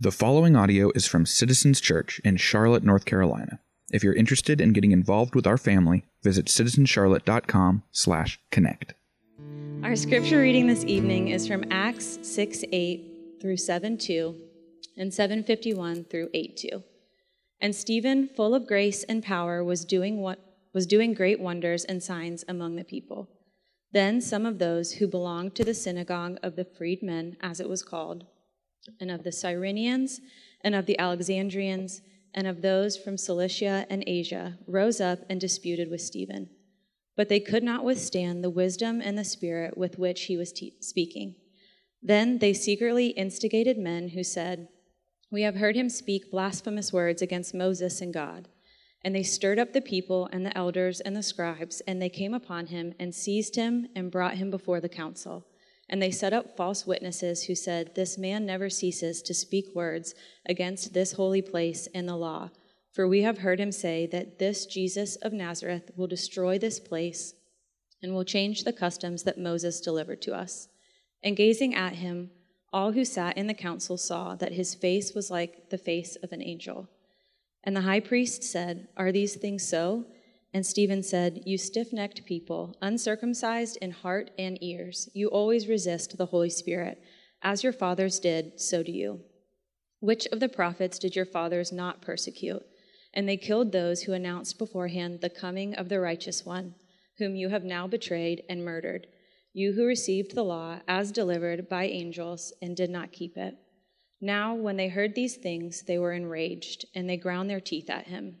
The following audio is from Citizens Church in Charlotte, North Carolina. If you're interested in getting involved with our family, visit citizenscharlotte.com/connect. Our scripture reading this evening is from Acts 6 8 through 7 2 and 751 through 8 2. And Stephen, full of grace and power, was doing, what, was doing great wonders and signs among the people. Then some of those who belonged to the synagogue of the freedmen, as it was called, and of the Cyrenians, and of the Alexandrians, and of those from Cilicia and Asia, rose up and disputed with Stephen. But they could not withstand the wisdom and the spirit with which he was te- speaking. Then they secretly instigated men who said, We have heard him speak blasphemous words against Moses and God. And they stirred up the people and the elders and the scribes, and they came upon him and seized him and brought him before the council. And they set up false witnesses who said, This man never ceases to speak words against this holy place and the law. For we have heard him say that this Jesus of Nazareth will destroy this place and will change the customs that Moses delivered to us. And gazing at him, all who sat in the council saw that his face was like the face of an angel. And the high priest said, Are these things so? And Stephen said, You stiff necked people, uncircumcised in heart and ears, you always resist the Holy Spirit. As your fathers did, so do you. Which of the prophets did your fathers not persecute? And they killed those who announced beforehand the coming of the righteous one, whom you have now betrayed and murdered, you who received the law as delivered by angels and did not keep it. Now, when they heard these things, they were enraged, and they ground their teeth at him.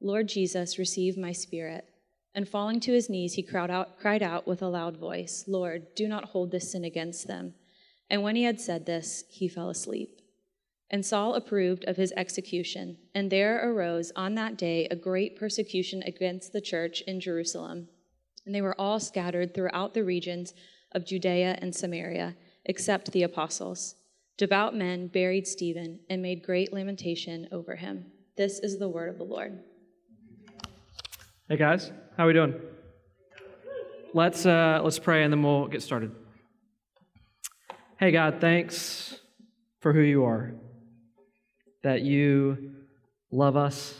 Lord Jesus, receive my spirit. And falling to his knees, he cried out, cried out with a loud voice, Lord, do not hold this sin against them. And when he had said this, he fell asleep. And Saul approved of his execution, and there arose on that day a great persecution against the church in Jerusalem. And they were all scattered throughout the regions of Judea and Samaria, except the apostles. Devout men buried Stephen and made great lamentation over him. This is the word of the Lord. Hey guys, how are we doing? Let's uh, let's pray and then we'll get started. Hey God, thanks for who you are. That you love us.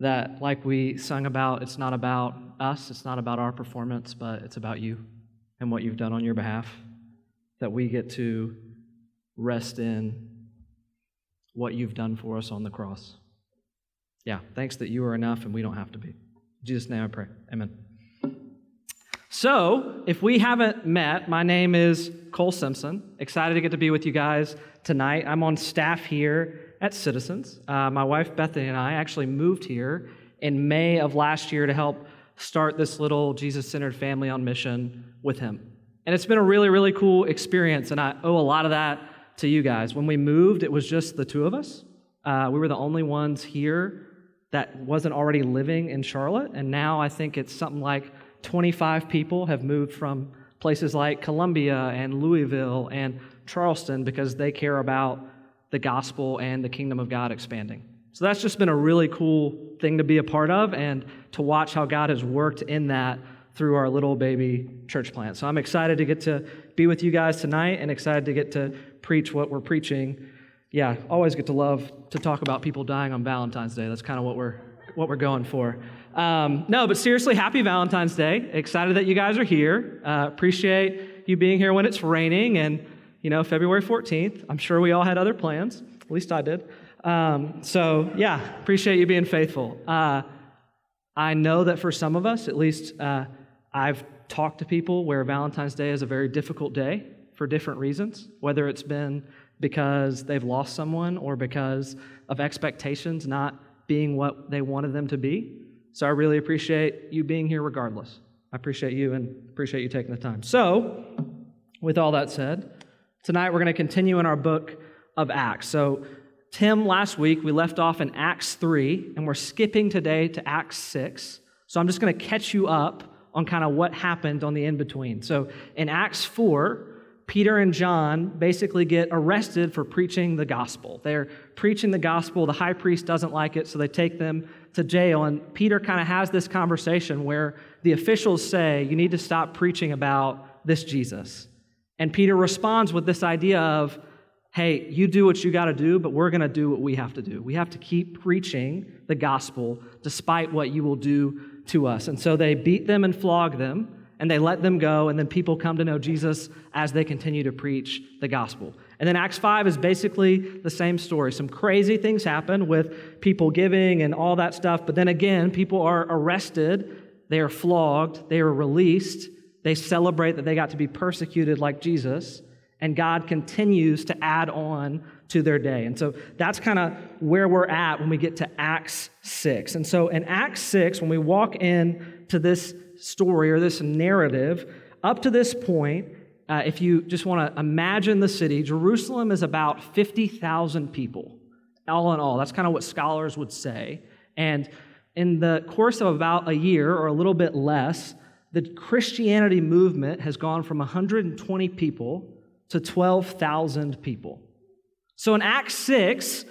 That like we sung about, it's not about us, it's not about our performance, but it's about you and what you've done on your behalf. That we get to rest in what you've done for us on the cross. Yeah, thanks that you are enough and we don't have to be. In Jesus' name I pray. Amen. So, if we haven't met, my name is Cole Simpson. Excited to get to be with you guys tonight. I'm on staff here at Citizens. Uh, my wife Bethany and I actually moved here in May of last year to help start this little Jesus centered family on mission with him. And it's been a really, really cool experience, and I owe a lot of that to you guys. When we moved, it was just the two of us. Uh, we were the only ones here that wasn't already living in Charlotte, and now I think it's something like 25 people have moved from places like Columbia and Louisville and Charleston because they care about the gospel and the kingdom of God expanding. So that's just been a really cool thing to be a part of and to watch how God has worked in that through our little baby church plant. So I'm excited to get to be with you guys tonight and excited to get to preach what we're preaching. Yeah, always get to love to talk about people dying on Valentine's Day. That's kind of what we're what we're going for. Um, no, but seriously, happy Valentine's Day. Excited that you guys are here. Uh, appreciate you being here when it's raining and, you know, February 14th. I'm sure we all had other plans. At least I did. Um, so, yeah, appreciate you being faithful. Uh, I know that for some of us, at least uh, I've talked to people where Valentine's Day is a very difficult day for different reasons, whether it's been because they've lost someone or because of expectations not being what they wanted them to be. So I really appreciate you being here regardless. I appreciate you and appreciate you taking the time. So, with all that said, tonight we're going to continue in our book of Acts. So, Tim, last week, we left off in Acts 3, and we're skipping today to Acts 6. So I'm just going to catch you up on kind of what happened on the in between. So in Acts 4, Peter and John basically get arrested for preaching the gospel. They're preaching the gospel. The high priest doesn't like it, so they take them to jail. And Peter kind of has this conversation where the officials say, You need to stop preaching about this Jesus. And Peter responds with this idea of, Hey, you do what you got to do, but we're going to do what we have to do. We have to keep preaching the gospel despite what you will do to us. And so they beat them and flog them and they let them go, and then people come to know Jesus as they continue to preach the gospel. And then Acts 5 is basically the same story. Some crazy things happen with people giving and all that stuff, but then again, people are arrested, they are flogged, they are released, they celebrate that they got to be persecuted like Jesus, and God continues to add on to their day. And so that's kind of where we're at when we get to Acts 6. And so in Acts 6, when we walk in to this story or this narrative, up to this point, uh, if you just want to imagine the city, Jerusalem is about 50,000 people, all in all. That's kind of what scholars would say. And in the course of about a year or a little bit less, the Christianity movement has gone from 120 people to 12,000 people. So in Acts 6,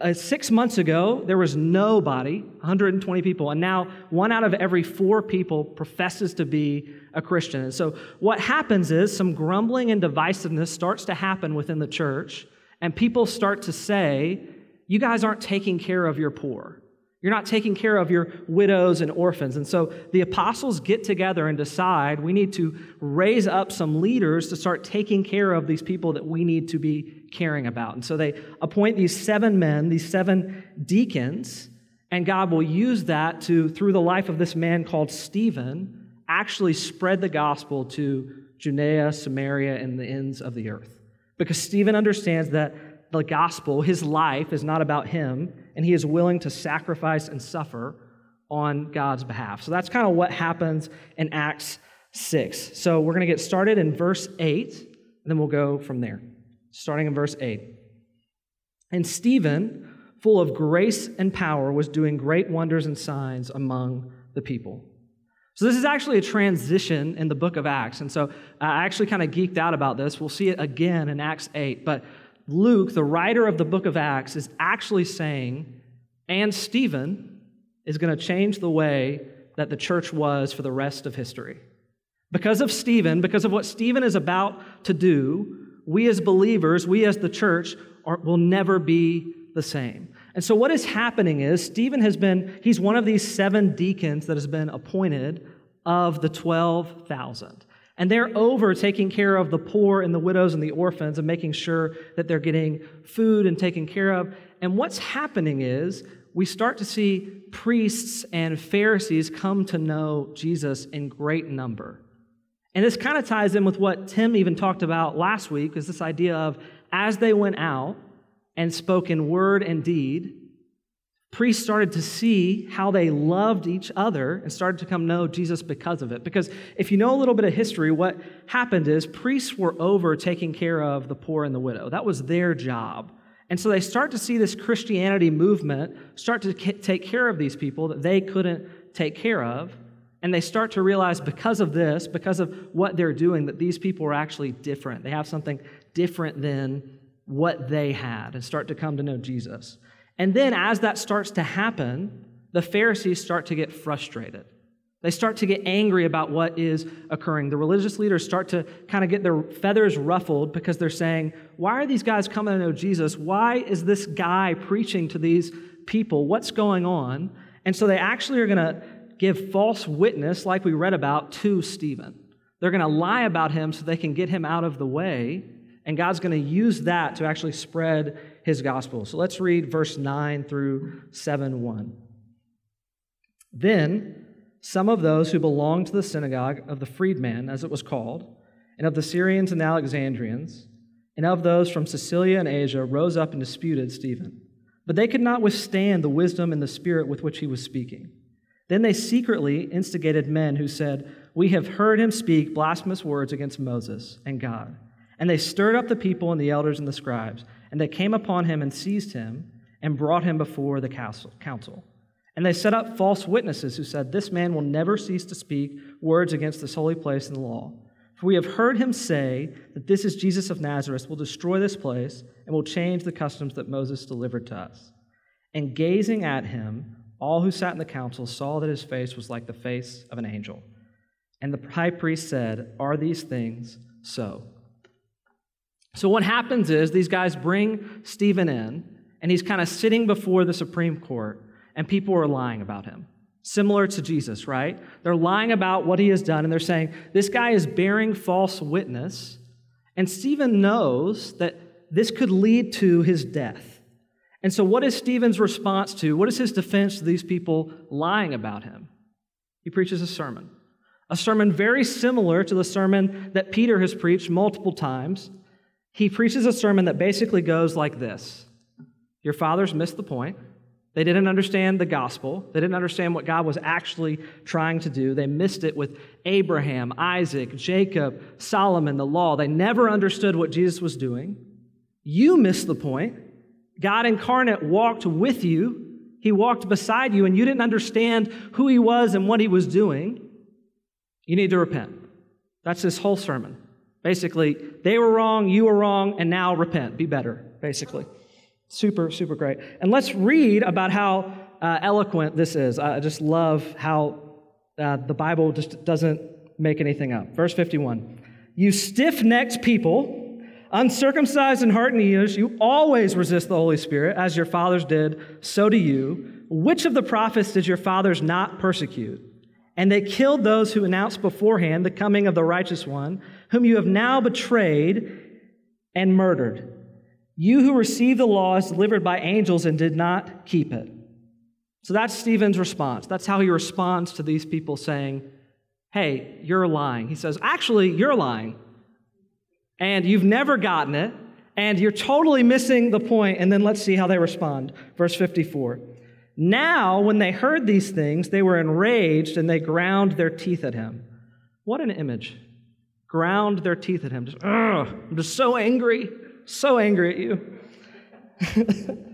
uh, six months ago, there was nobody, 120 people, and now one out of every four people professes to be a Christian. And so, what happens is some grumbling and divisiveness starts to happen within the church, and people start to say, You guys aren't taking care of your poor. You're not taking care of your widows and orphans. And so the apostles get together and decide we need to raise up some leaders to start taking care of these people that we need to be caring about. And so they appoint these seven men, these seven deacons, and God will use that to, through the life of this man called Stephen, actually spread the gospel to Judea, Samaria, and the ends of the earth. Because Stephen understands that the gospel, his life, is not about him, and he is willing to sacrifice and suffer on God's behalf. So that's kind of what happens in Acts 6. So we're going to get started in verse 8, and then we'll go from there. Starting in verse 8. And Stephen, full of grace and power, was doing great wonders and signs among the people. So, this is actually a transition in the book of Acts. And so, uh, I actually kind of geeked out about this. We'll see it again in Acts 8. But Luke, the writer of the book of Acts, is actually saying, and Stephen is going to change the way that the church was for the rest of history. Because of Stephen, because of what Stephen is about to do, we as believers, we as the church, are, will never be the same. And so, what is happening is Stephen has been, he's one of these seven deacons that has been appointed of the 12,000. And they're over taking care of the poor and the widows and the orphans and making sure that they're getting food and taken care of. And what's happening is we start to see priests and Pharisees come to know Jesus in great number. And this kind of ties in with what Tim even talked about last week, is this idea of as they went out and spoke in word and deed, priests started to see how they loved each other and started to come know Jesus because of it. Because if you know a little bit of history, what happened is priests were over taking care of the poor and the widow. That was their job. And so they start to see this Christianity movement start to take care of these people that they couldn't take care of. And they start to realize because of this, because of what they're doing, that these people are actually different. They have something different than what they had and start to come to know Jesus. And then, as that starts to happen, the Pharisees start to get frustrated. They start to get angry about what is occurring. The religious leaders start to kind of get their feathers ruffled because they're saying, Why are these guys coming to know Jesus? Why is this guy preaching to these people? What's going on? And so they actually are going to give false witness, like we read about, to Stephen. They're going to lie about him so they can get him out of the way. And God's going to use that to actually spread his gospel. So let's read verse 9 through 7 1. Then some of those who belonged to the synagogue of the freedman, as it was called, and of the Syrians and Alexandrians, and of those from Sicilia and Asia, rose up and disputed Stephen. But they could not withstand the wisdom and the spirit with which he was speaking. Then they secretly instigated men who said, We have heard him speak blasphemous words against Moses and God. And they stirred up the people and the elders and the scribes, and they came upon him and seized him and brought him before the council. And they set up false witnesses who said, This man will never cease to speak words against this holy place and the law. For we have heard him say that this is Jesus of Nazareth, will destroy this place and will change the customs that Moses delivered to us. And gazing at him, all who sat in the council saw that his face was like the face of an angel. And the high priest said, Are these things so? So, what happens is these guys bring Stephen in, and he's kind of sitting before the Supreme Court, and people are lying about him. Similar to Jesus, right? They're lying about what he has done, and they're saying, This guy is bearing false witness. And Stephen knows that this could lead to his death. And so, what is Stephen's response to, what is his defense to these people lying about him? He preaches a sermon. A sermon very similar to the sermon that Peter has preached multiple times he preaches a sermon that basically goes like this Your fathers missed the point. They didn't understand the gospel. They didn't understand what God was actually trying to do. They missed it with Abraham, Isaac, Jacob, Solomon, the law. They never understood what Jesus was doing. You missed the point. God incarnate walked with you, He walked beside you, and you didn't understand who He was and what He was doing. You need to repent. That's this whole sermon. Basically, they were wrong, you were wrong, and now repent. Be better, basically. Super, super great. And let's read about how uh, eloquent this is. I just love how uh, the Bible just doesn't make anything up. Verse 51 You stiff necked people, uncircumcised in heart and ears, you always resist the Holy Spirit, as your fathers did, so do you. Which of the prophets did your fathers not persecute? And they killed those who announced beforehand the coming of the righteous one, whom you have now betrayed and murdered. You who received the law as delivered by angels and did not keep it. So that's Stephen's response. That's how he responds to these people saying, Hey, you're lying. He says, Actually, you're lying. And you've never gotten it. And you're totally missing the point. And then let's see how they respond. Verse 54. Now, when they heard these things, they were enraged and they ground their teeth at him. What an image. Ground their teeth at him. Just, I'm just so angry, so angry at you.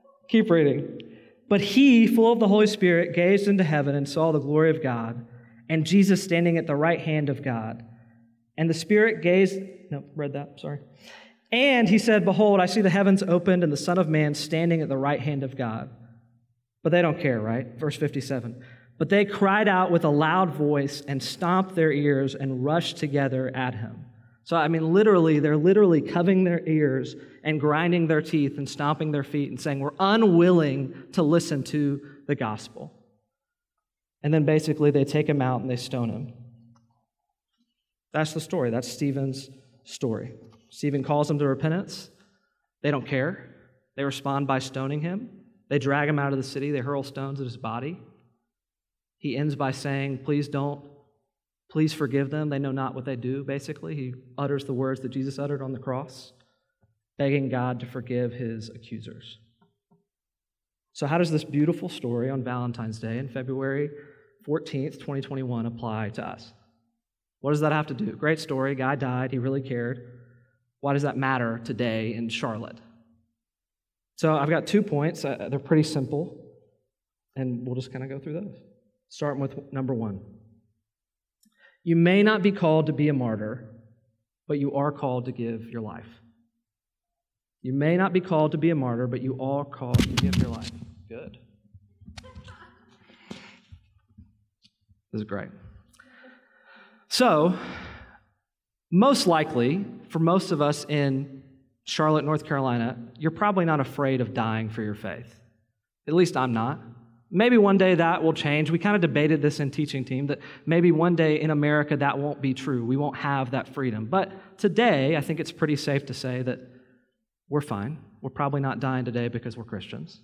Keep reading. But he, full of the Holy Spirit, gazed into heaven and saw the glory of God and Jesus standing at the right hand of God. And the Spirit gazed, no, read that, sorry. And he said, Behold, I see the heavens opened and the Son of Man standing at the right hand of God. But they don't care, right? Verse 57. But they cried out with a loud voice and stomped their ears and rushed together at him. So, I mean, literally, they're literally covering their ears and grinding their teeth and stomping their feet and saying, We're unwilling to listen to the gospel. And then basically, they take him out and they stone him. That's the story. That's Stephen's story. Stephen calls them to repentance. They don't care. They respond by stoning him. They drag him out of the city, they hurl stones at his body. He ends by saying, Please don't, please forgive them. They know not what they do, basically. He utters the words that Jesus uttered on the cross, begging God to forgive his accusers. So, how does this beautiful story on Valentine's Day in February 14th, 2021 apply to us? What does that have to do? Great story. Guy died. He really cared. Why does that matter today in Charlotte? So I've got two points. Uh, they're pretty simple, and we'll just kind of go through those. Starting with number one. You may not be called to be a martyr, but you are called to give your life. You may not be called to be a martyr, but you are called to give your life. Good. This is great. So, most likely, for most of us in Charlotte, North Carolina, you're probably not afraid of dying for your faith. At least I'm not. Maybe one day that will change. We kind of debated this in teaching team that maybe one day in America that won't be true. We won't have that freedom. But today, I think it's pretty safe to say that we're fine. We're probably not dying today because we're Christians.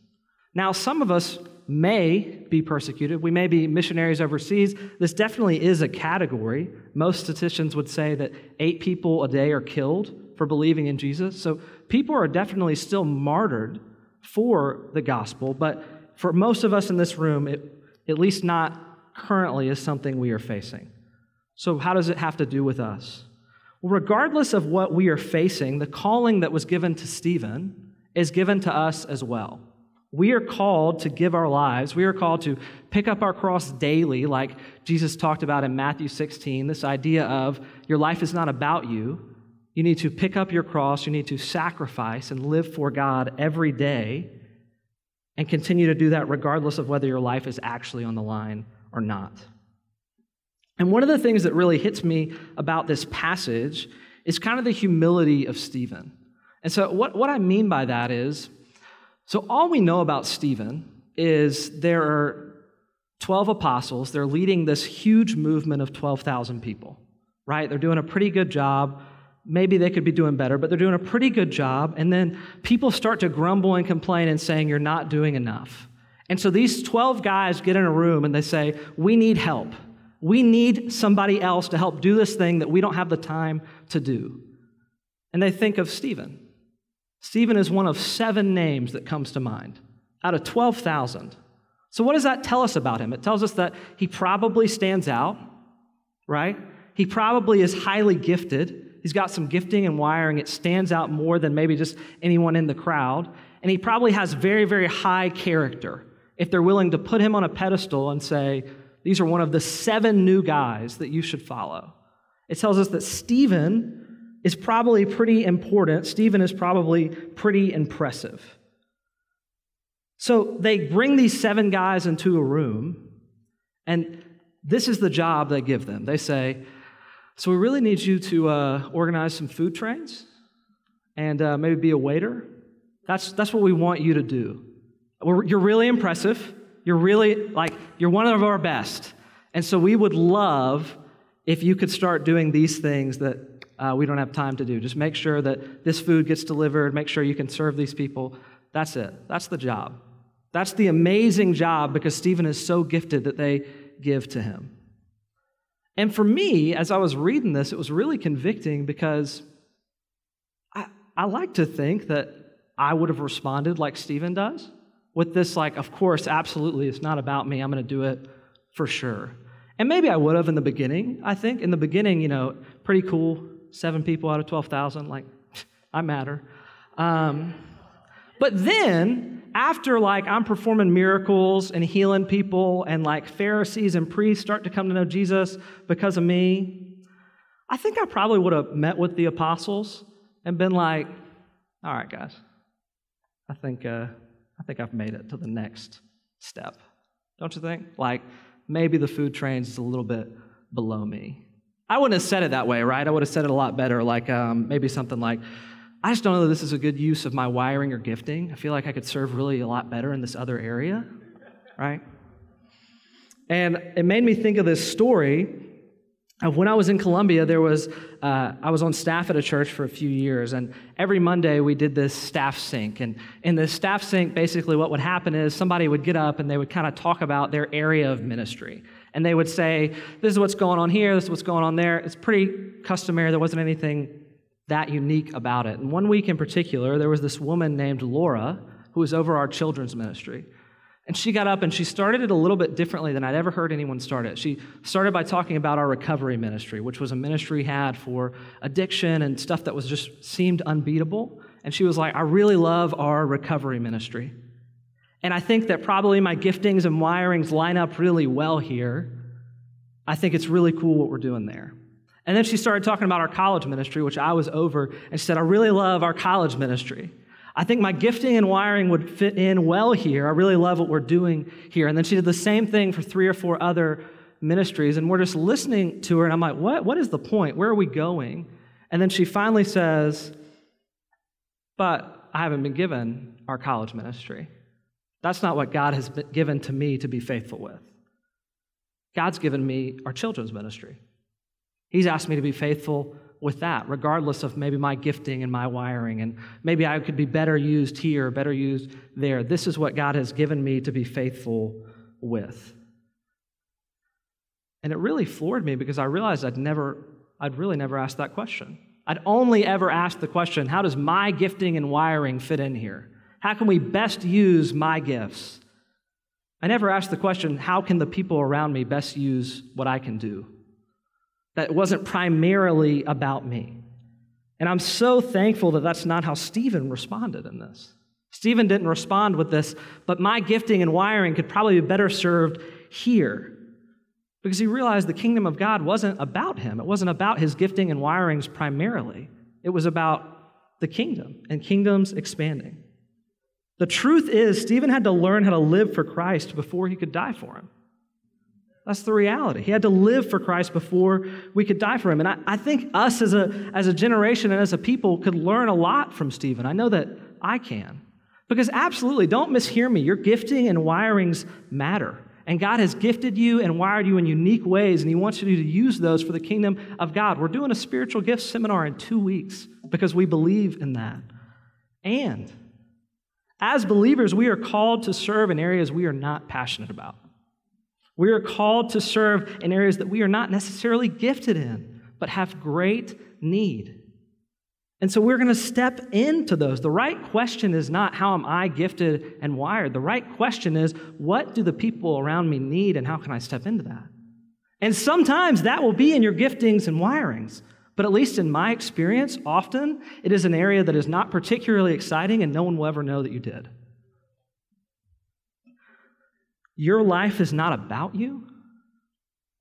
Now, some of us may be persecuted. We may be missionaries overseas. This definitely is a category. Most statisticians would say that eight people a day are killed for believing in Jesus. So people are definitely still martyred for the gospel, but for most of us in this room, it, at least not currently, is something we are facing. So, how does it have to do with us? Well, regardless of what we are facing, the calling that was given to Stephen is given to us as well. We are called to give our lives. We are called to pick up our cross daily, like Jesus talked about in Matthew 16. This idea of your life is not about you. You need to pick up your cross. You need to sacrifice and live for God every day and continue to do that regardless of whether your life is actually on the line or not. And one of the things that really hits me about this passage is kind of the humility of Stephen. And so, what, what I mean by that is so, all we know about Stephen is there are 12 apostles. They're leading this huge movement of 12,000 people, right? They're doing a pretty good job. Maybe they could be doing better, but they're doing a pretty good job. And then people start to grumble and complain and saying, You're not doing enough. And so these 12 guys get in a room and they say, We need help. We need somebody else to help do this thing that we don't have the time to do. And they think of Stephen. Stephen is one of seven names that comes to mind out of 12,000. So, what does that tell us about him? It tells us that he probably stands out, right? He probably is highly gifted. He's got some gifting and wiring. It stands out more than maybe just anyone in the crowd. And he probably has very, very high character if they're willing to put him on a pedestal and say, these are one of the seven new guys that you should follow. It tells us that Stephen is probably pretty important. Stephen is probably pretty impressive. So they bring these seven guys into a room, and this is the job they give them. They say, So we really need you to uh, organize some food trains and uh, maybe be a waiter. That's, that's what we want you to do. We're, you're really impressive. You're really, like, you're one of our best. And so we would love if you could start doing these things that uh, we don't have time to do. Just make sure that this food gets delivered, make sure you can serve these people. That's it. That's the job. That's the amazing job because Stephen is so gifted that they give to him. And for me, as I was reading this, it was really convicting because I, I like to think that I would have responded like Stephen does with this, like, of course, absolutely, it's not about me. I'm going to do it for sure. And maybe I would have in the beginning. I think in the beginning, you know, pretty cool. Seven people out of 12,000, like, I matter. Um, but then, after like I'm performing miracles and healing people, and like Pharisees and priests start to come to know Jesus because of me, I think I probably would have met with the apostles and been like, all right, guys, I think uh, I think I've made it to the next step. Don't you think? Like, maybe the food trains is a little bit below me. I wouldn't have said it that way, right? I would have said it a lot better, like um, maybe something like, I just don't know that this is a good use of my wiring or gifting. I feel like I could serve really a lot better in this other area, right? And it made me think of this story of when I was in Columbia, there was uh, I was on staff at a church for a few years, and every Monday we did this staff sync. And in this staff sync, basically what would happen is somebody would get up and they would kind of talk about their area of ministry, and they would say, "This is what's going on here. This is what's going on there." It's pretty customary. There wasn't anything that unique about it. And one week in particular, there was this woman named Laura who was over our children's ministry. And she got up and she started it a little bit differently than I'd ever heard anyone start it. She started by talking about our recovery ministry, which was a ministry we had for addiction and stuff that was just seemed unbeatable. And she was like, I really love our recovery ministry. And I think that probably my giftings and wirings line up really well here. I think it's really cool what we're doing there. And then she started talking about our college ministry, which I was over, and she said, I really love our college ministry. I think my gifting and wiring would fit in well here. I really love what we're doing here. And then she did the same thing for three or four other ministries. And we're just listening to her, and I'm like, what, what is the point? Where are we going? And then she finally says, But I haven't been given our college ministry. That's not what God has given to me to be faithful with. God's given me our children's ministry. He's asked me to be faithful with that, regardless of maybe my gifting and my wiring. And maybe I could be better used here, better used there. This is what God has given me to be faithful with. And it really floored me because I realized I'd never, I'd really never asked that question. I'd only ever asked the question how does my gifting and wiring fit in here? How can we best use my gifts? I never asked the question how can the people around me best use what I can do? that wasn't primarily about me. And I'm so thankful that that's not how Stephen responded in this. Stephen didn't respond with this, but my gifting and wiring could probably be better served here. Because he realized the kingdom of God wasn't about him. It wasn't about his gifting and wirings primarily. It was about the kingdom and kingdoms expanding. The truth is, Stephen had to learn how to live for Christ before he could die for him. That's the reality. He had to live for Christ before we could die for him. And I, I, think us as a, as a generation and as a people could learn a lot from Stephen. I know that I can. Because absolutely, don't mishear me. Your gifting and wirings matter. And God has gifted you and wired you in unique ways, and He wants you to use those for the kingdom of God. We're doing a spiritual gift seminar in two weeks because we believe in that. And as believers, we are called to serve in areas we are not passionate about. We are called to serve in areas that we are not necessarily gifted in, but have great need. And so we're going to step into those. The right question is not how am I gifted and wired? The right question is what do the people around me need and how can I step into that? And sometimes that will be in your giftings and wirings. But at least in my experience, often it is an area that is not particularly exciting and no one will ever know that you did. Your life is not about you.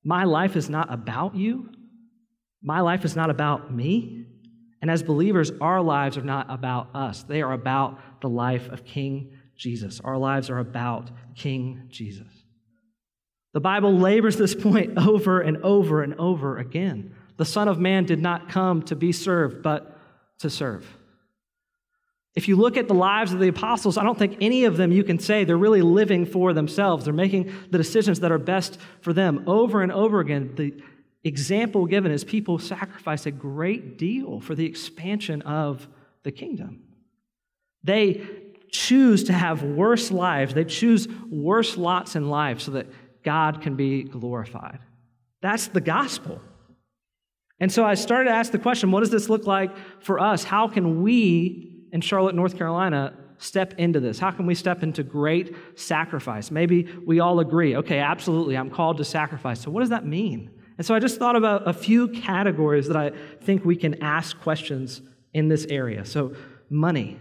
My life is not about you. My life is not about me. And as believers, our lives are not about us, they are about the life of King Jesus. Our lives are about King Jesus. The Bible labors this point over and over and over again. The Son of Man did not come to be served, but to serve. If you look at the lives of the apostles, I don't think any of them you can say they're really living for themselves. They're making the decisions that are best for them. Over and over again, the example given is people sacrifice a great deal for the expansion of the kingdom. They choose to have worse lives, they choose worse lots in life so that God can be glorified. That's the gospel. And so I started to ask the question what does this look like for us? How can we in Charlotte, North Carolina, step into this? How can we step into great sacrifice? Maybe we all agree, okay, absolutely, I'm called to sacrifice. So, what does that mean? And so I just thought about a few categories that I think we can ask questions in this area. So, money.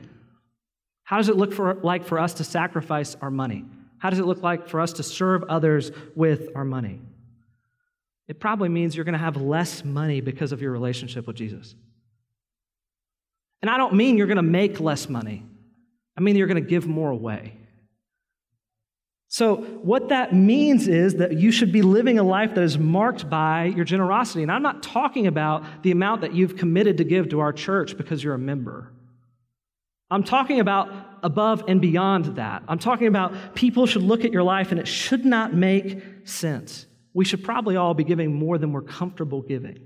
How does it look for, like for us to sacrifice our money? How does it look like for us to serve others with our money? It probably means you're going to have less money because of your relationship with Jesus. And I don't mean you're going to make less money, I mean you're going to give more away. So, what that means is that you should be living a life that is marked by your generosity. And I'm not talking about the amount that you've committed to give to our church because you're a member. I'm talking about above and beyond that. I'm talking about people should look at your life and it should not make sense. We should probably all be giving more than we're comfortable giving.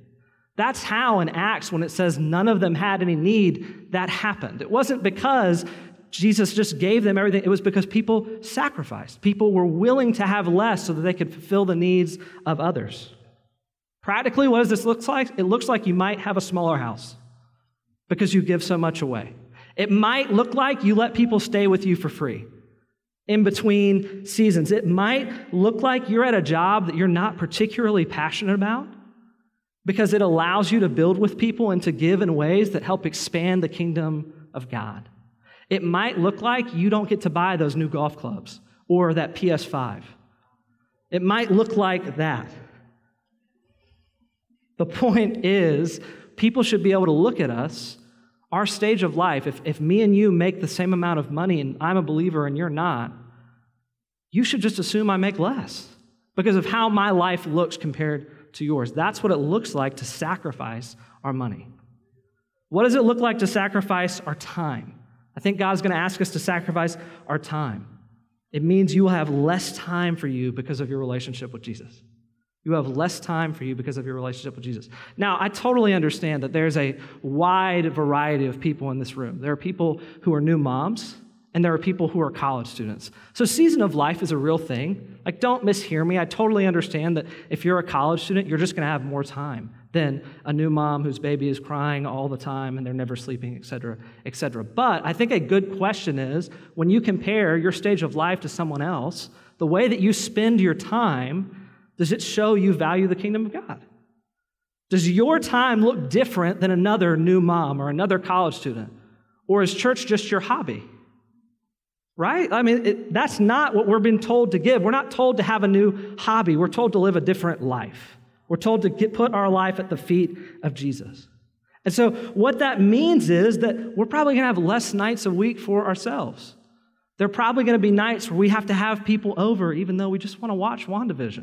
That's how in Acts, when it says none of them had any need, that happened. It wasn't because Jesus just gave them everything. It was because people sacrificed. People were willing to have less so that they could fulfill the needs of others. Practically, what does this look like? It looks like you might have a smaller house because you give so much away. It might look like you let people stay with you for free in between seasons. It might look like you're at a job that you're not particularly passionate about because it allows you to build with people and to give in ways that help expand the kingdom of God. It might look like you don't get to buy those new golf clubs or that PS5. It might look like that. The point is, people should be able to look at us, our stage of life. If, if me and you make the same amount of money and I'm a believer and you're not, you should just assume I make less because of how my life looks compared to yours. That's what it looks like to sacrifice our money. What does it look like to sacrifice our time? I think God's going to ask us to sacrifice our time. It means you will have less time for you because of your relationship with Jesus. You have less time for you because of your relationship with Jesus. Now, I totally understand that there's a wide variety of people in this room. There are people who are new moms, and there are people who are college students. So, season of life is a real thing. Like, don't mishear me. I totally understand that if you're a college student, you're just going to have more time than a new mom whose baby is crying all the time and they're never sleeping, et cetera, et cetera. But I think a good question is when you compare your stage of life to someone else, the way that you spend your time, does it show you value the kingdom of God? Does your time look different than another new mom or another college student? Or is church just your hobby? Right? I mean, it, that's not what we're being told to give. We're not told to have a new hobby. We're told to live a different life. We're told to get, put our life at the feet of Jesus. And so, what that means is that we're probably going to have less nights a week for ourselves. There are probably going to be nights where we have to have people over, even though we just want to watch WandaVision.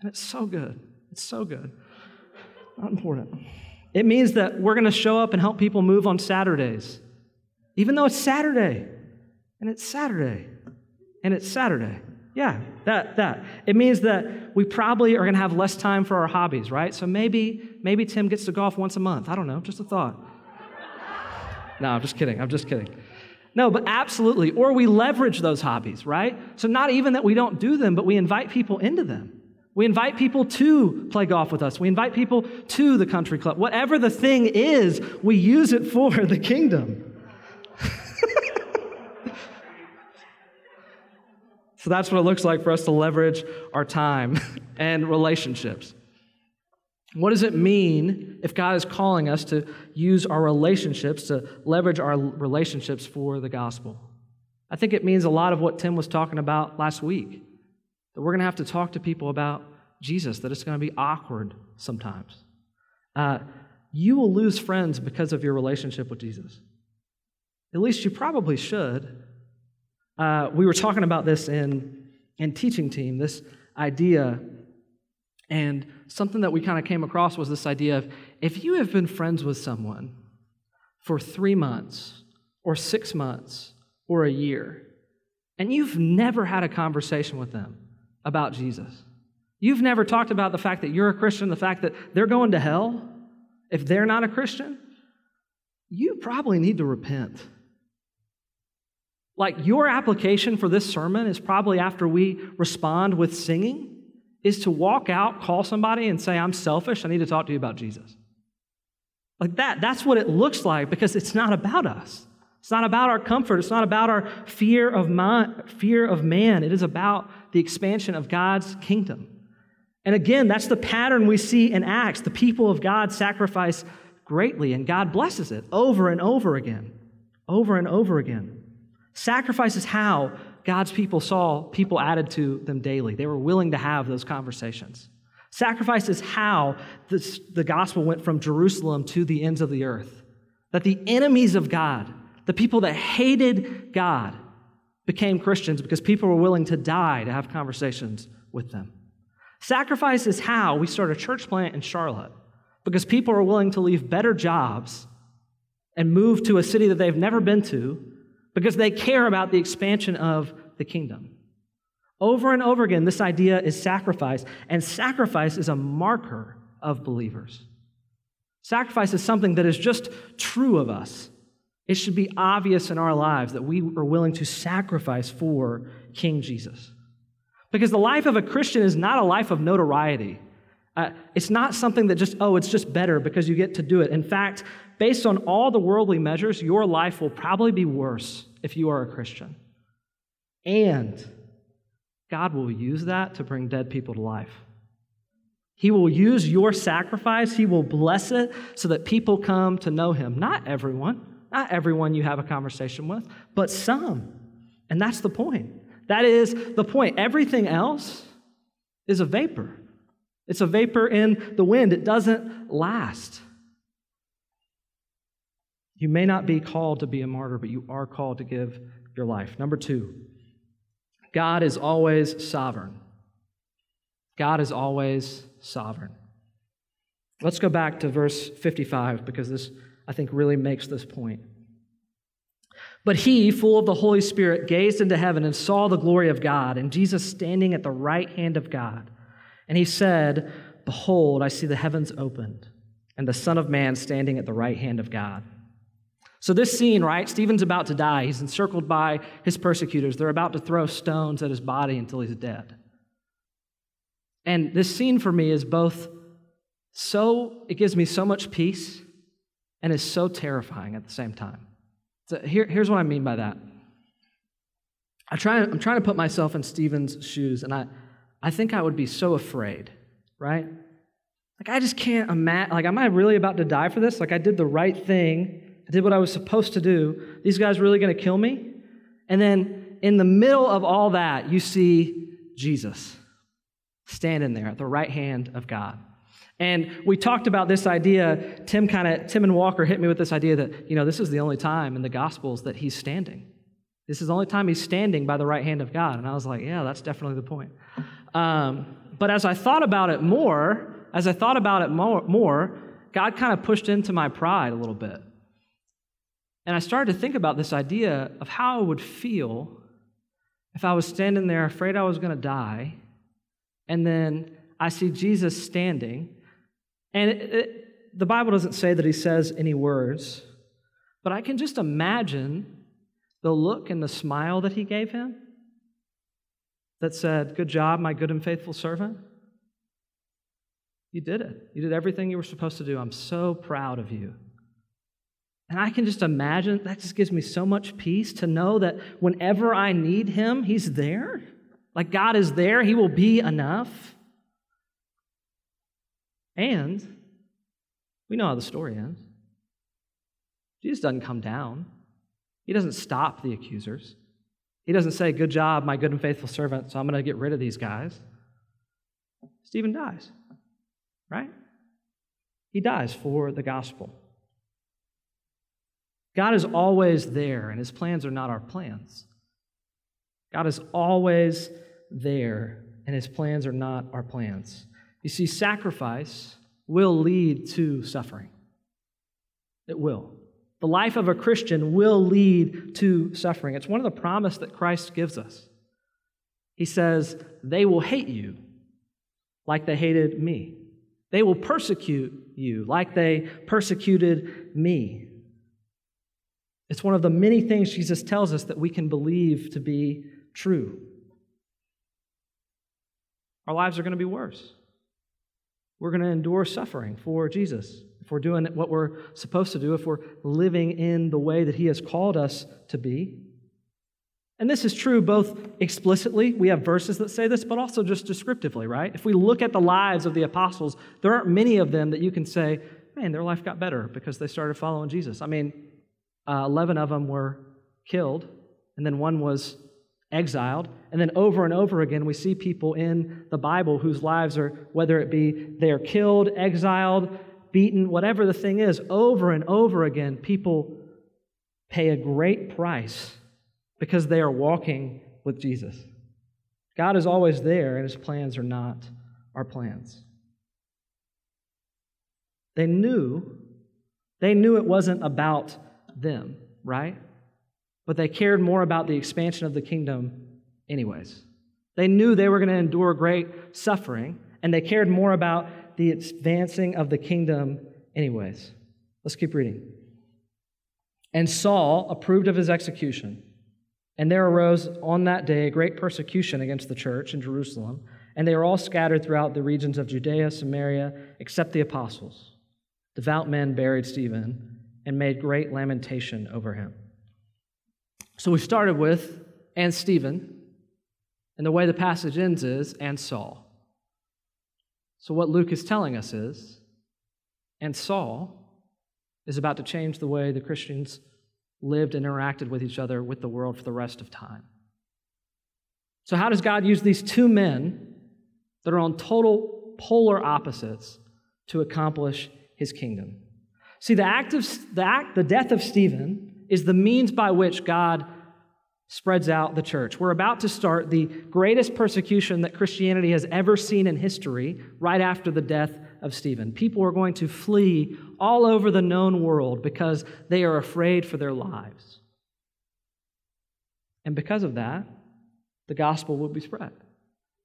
And it's so good. It's so good. Not important. It means that we're going to show up and help people move on Saturdays, even though it's Saturday, and it's Saturday, and it's Saturday. Yeah, that that. It means that we probably are going to have less time for our hobbies, right? So maybe maybe Tim gets to golf once a month. I don't know, just a thought. No, I'm just kidding. I'm just kidding. No, but absolutely. Or we leverage those hobbies, right? So not even that we don't do them, but we invite people into them. We invite people to play golf with us. We invite people to the country club. Whatever the thing is, we use it for the kingdom. So that's what it looks like for us to leverage our time and relationships. What does it mean if God is calling us to use our relationships, to leverage our relationships for the gospel? I think it means a lot of what Tim was talking about last week that we're going to have to talk to people about Jesus, that it's going to be awkward sometimes. Uh, you will lose friends because of your relationship with Jesus. At least you probably should. Uh, we were talking about this in, in teaching team, this idea. And something that we kind of came across was this idea of if you have been friends with someone for three months or six months or a year, and you've never had a conversation with them, about Jesus. You've never talked about the fact that you're a Christian, the fact that they're going to hell if they're not a Christian. You probably need to repent. Like your application for this sermon is probably after we respond with singing, is to walk out, call somebody, and say, I'm selfish. I need to talk to you about Jesus. Like that. That's what it looks like because it's not about us. It's not about our comfort. It's not about our fear of, man, fear of man. It is about the expansion of God's kingdom. And again, that's the pattern we see in Acts. The people of God sacrifice greatly, and God blesses it over and over again. Over and over again. Sacrifice is how God's people saw people added to them daily. They were willing to have those conversations. Sacrifice is how this, the gospel went from Jerusalem to the ends of the earth. That the enemies of God, the people that hated God, became Christians because people were willing to die to have conversations with them. Sacrifice is how we start a church plant in Charlotte because people are willing to leave better jobs and move to a city that they've never been to because they care about the expansion of the kingdom. Over and over again, this idea is sacrifice, and sacrifice is a marker of believers. Sacrifice is something that is just true of us. It should be obvious in our lives that we are willing to sacrifice for King Jesus. Because the life of a Christian is not a life of notoriety. Uh, it's not something that just, oh, it's just better because you get to do it. In fact, based on all the worldly measures, your life will probably be worse if you are a Christian. And God will use that to bring dead people to life. He will use your sacrifice, He will bless it so that people come to know Him. Not everyone, not everyone you have a conversation with, but some. And that's the point. That is the point. Everything else is a vapor. It's a vapor in the wind, it doesn't last. You may not be called to be a martyr, but you are called to give your life. Number two, God is always sovereign. God is always sovereign. Let's go back to verse 55 because this I think, really makes this point. But he, full of the Holy Spirit, gazed into heaven and saw the glory of God and Jesus standing at the right hand of God. And he said, Behold, I see the heavens opened and the Son of Man standing at the right hand of God. So, this scene, right? Stephen's about to die. He's encircled by his persecutors. They're about to throw stones at his body until he's dead. And this scene for me is both so, it gives me so much peace and is so terrifying at the same time. So here, here's what I mean by that. I try, I'm trying to put myself in Stephen's shoes, and I, I think I would be so afraid, right? Like, I just can't imagine. Like, am I really about to die for this? Like, I did the right thing, I did what I was supposed to do. These guys really going to kill me? And then in the middle of all that, you see Jesus standing there at the right hand of God. And we talked about this idea. Tim kind of, Tim and Walker hit me with this idea that, you know, this is the only time in the Gospels that he's standing. This is the only time he's standing by the right hand of God. And I was like, yeah, that's definitely the point. Um, but as I thought about it more, as I thought about it more, more God kind of pushed into my pride a little bit. And I started to think about this idea of how I would feel if I was standing there afraid I was going to die, and then I see Jesus standing. And it, it, the Bible doesn't say that he says any words, but I can just imagine the look and the smile that he gave him that said, Good job, my good and faithful servant. You did it. You did everything you were supposed to do. I'm so proud of you. And I can just imagine that just gives me so much peace to know that whenever I need Him, He's there. Like God is there, He will be enough. And we know how the story ends. Jesus doesn't come down, He doesn't stop the accusers. He doesn't say, Good job, my good and faithful servant, so I'm going to get rid of these guys. Stephen dies, right? He dies for the gospel. God is always there, and his plans are not our plans. God is always there, and his plans are not our plans. You see, sacrifice will lead to suffering. It will. The life of a Christian will lead to suffering. It's one of the promises that Christ gives us. He says, They will hate you like they hated me. They will persecute you like they persecuted me. It's one of the many things Jesus tells us that we can believe to be true. Our lives are going to be worse. We're going to endure suffering for Jesus if we're doing what we're supposed to do, if we're living in the way that He has called us to be. And this is true both explicitly, we have verses that say this, but also just descriptively, right? If we look at the lives of the apostles, there aren't many of them that you can say, man, their life got better because they started following Jesus. I mean, uh, 11 of them were killed, and then one was exiled. And then over and over again, we see people in the Bible whose lives are, whether it be they are killed, exiled, beaten, whatever the thing is, over and over again, people pay a great price because they are walking with Jesus. God is always there, and his plans are not our plans. They knew, they knew it wasn't about them, right? But they cared more about the expansion of the kingdom, anyways. They knew they were going to endure great suffering, and they cared more about the advancing of the kingdom, anyways. Let's keep reading. And Saul approved of his execution. And there arose on that day a great persecution against the church in Jerusalem, and they were all scattered throughout the regions of Judea, Samaria, except the apostles. Devout men buried Stephen and made great lamentation over him. So we started with, and Stephen, and the way the passage ends is, and Saul. So what Luke is telling us is, and Saul is about to change the way the Christians lived and interacted with each other, with the world for the rest of time. So, how does God use these two men that are on total polar opposites to accomplish his kingdom? See, the, act of, the, act, the death of Stephen is the means by which God spreads out the church. We're about to start the greatest persecution that Christianity has ever seen in history right after the death of Stephen. People are going to flee all over the known world because they are afraid for their lives. And because of that, the gospel will be spread.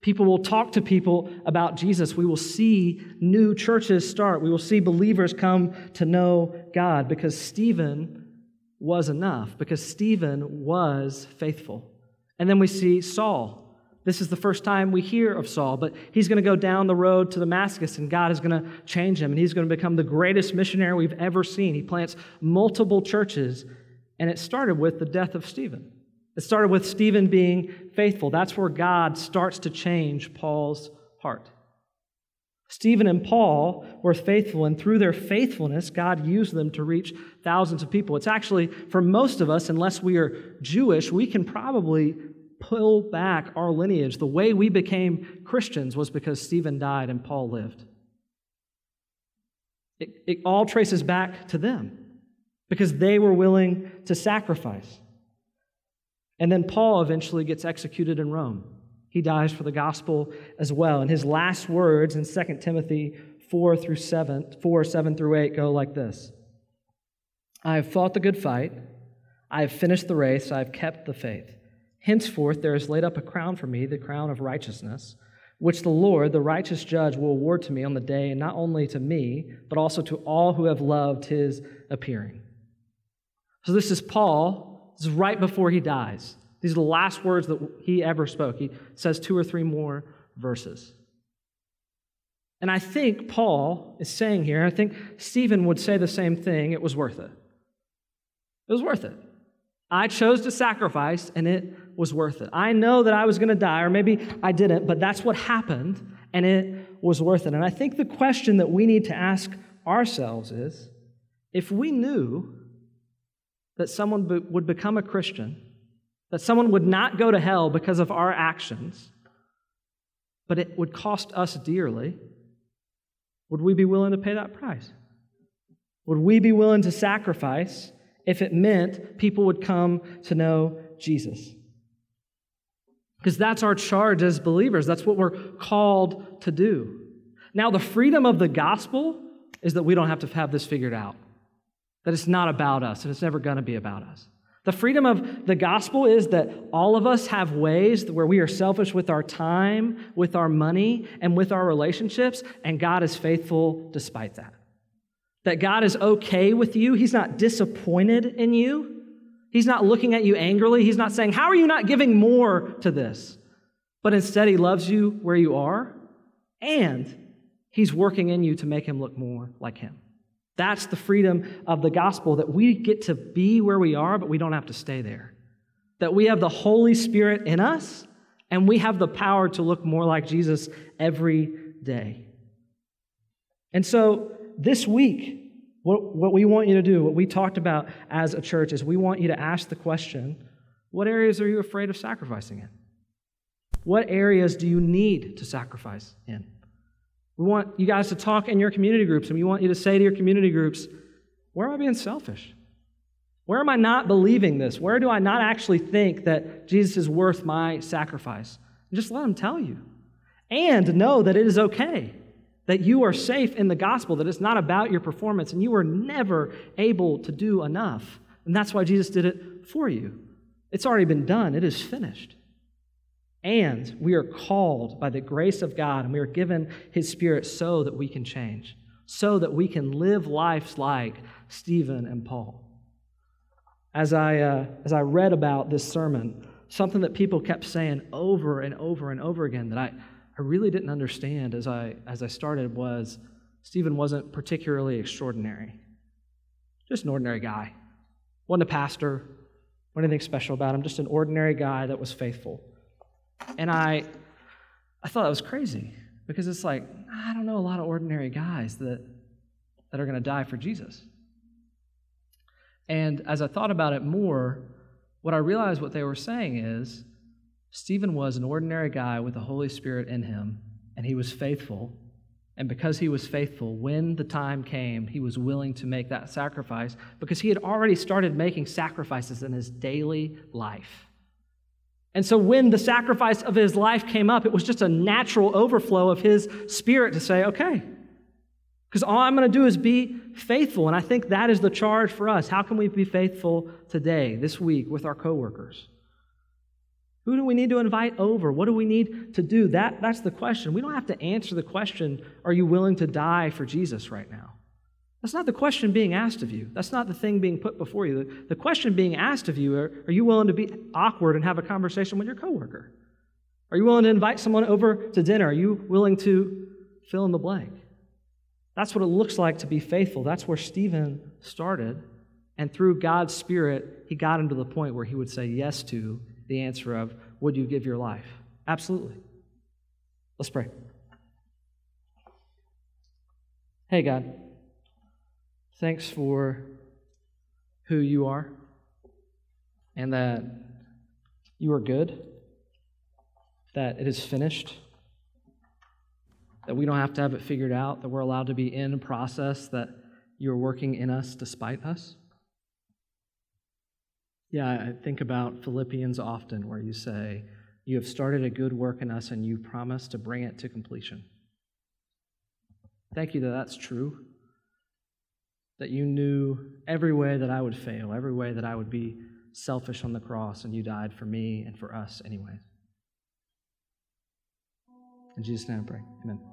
People will talk to people about Jesus. We will see new churches start. We will see believers come to know God because Stephen was enough, because Stephen was faithful. And then we see Saul. This is the first time we hear of Saul, but he's going to go down the road to Damascus and God is going to change him and he's going to become the greatest missionary we've ever seen. He plants multiple churches, and it started with the death of Stephen. It started with Stephen being faithful. That's where God starts to change Paul's heart. Stephen and Paul were faithful, and through their faithfulness, God used them to reach thousands of people. It's actually, for most of us, unless we are Jewish, we can probably pull back our lineage. The way we became Christians was because Stephen died and Paul lived. It, it all traces back to them because they were willing to sacrifice. And then Paul eventually gets executed in Rome. He dies for the gospel as well. And his last words in 2 Timothy 4 through 7, 4, 7 through 8 go like this I have fought the good fight, I have finished the race, I have kept the faith. Henceforth there is laid up a crown for me, the crown of righteousness, which the Lord, the righteous judge, will award to me on the day, and not only to me, but also to all who have loved his appearing. So this is Paul. This is right before he dies. These are the last words that he ever spoke. He says two or three more verses. And I think Paul is saying here, I think Stephen would say the same thing it was worth it. It was worth it. I chose to sacrifice, and it was worth it. I know that I was going to die, or maybe I didn't, but that's what happened, and it was worth it. And I think the question that we need to ask ourselves is if we knew that someone would become a Christian that someone would not go to hell because of our actions, but it would cost us dearly, would we be willing to pay that price? Would we be willing to sacrifice if it meant people would come to know Jesus? Because that's our charge as believers. That's what we're called to do. Now, the freedom of the gospel is that we don't have to have this figured out, that it's not about us, and it's never going to be about us. The freedom of the gospel is that all of us have ways where we are selfish with our time, with our money, and with our relationships, and God is faithful despite that. That God is okay with you, He's not disappointed in you. He's not looking at you angrily. He's not saying, How are you not giving more to this? But instead, He loves you where you are, and He's working in you to make Him look more like Him. That's the freedom of the gospel that we get to be where we are, but we don't have to stay there. That we have the Holy Spirit in us, and we have the power to look more like Jesus every day. And so this week, what, what we want you to do, what we talked about as a church, is we want you to ask the question what areas are you afraid of sacrificing in? What areas do you need to sacrifice in? We want you guys to talk in your community groups, and we want you to say to your community groups, where am I being selfish? Where am I not believing this? Where do I not actually think that Jesus is worth my sacrifice? And just let them tell you. And know that it is okay, that you are safe in the gospel, that it's not about your performance, and you were never able to do enough. And that's why Jesus did it for you. It's already been done, it is finished. And we are called by the grace of God, and we are given His Spirit so that we can change, so that we can live lives like Stephen and Paul. As I, uh, as I read about this sermon, something that people kept saying over and over and over again that I, I really didn't understand as I, as I started was Stephen wasn't particularly extraordinary, just an ordinary guy. Wasn't a pastor, wasn't anything special about him, just an ordinary guy that was faithful. And I, I thought that was crazy because it's like, I don't know a lot of ordinary guys that, that are going to die for Jesus. And as I thought about it more, what I realized what they were saying is Stephen was an ordinary guy with the Holy Spirit in him, and he was faithful. And because he was faithful, when the time came, he was willing to make that sacrifice because he had already started making sacrifices in his daily life. And so when the sacrifice of his life came up, it was just a natural overflow of his spirit to say, okay, because all I'm going to do is be faithful. And I think that is the charge for us. How can we be faithful today, this week, with our coworkers? Who do we need to invite over? What do we need to do? That, that's the question. We don't have to answer the question, are you willing to die for Jesus right now? That's not the question being asked of you. That's not the thing being put before you. The, the question being asked of you are, are you willing to be awkward and have a conversation with your coworker? Are you willing to invite someone over to dinner? Are you willing to fill in the blank? That's what it looks like to be faithful. That's where Stephen started. And through God's Spirit, he got him to the point where he would say yes to the answer of, Would you give your life? Absolutely. Let's pray. Hey, God, thanks for who you are and that you are good, that it is finished, that we don't have to have it figured out, that we're allowed to be in process that you're working in us despite us. Yeah, I think about Philippians often, where you say, You have started a good work in us and you promise to bring it to completion. Thank you that that's true. That you knew every way that I would fail, every way that I would be selfish on the cross, and you died for me and for us, anyway. In Jesus' name I pray. Amen.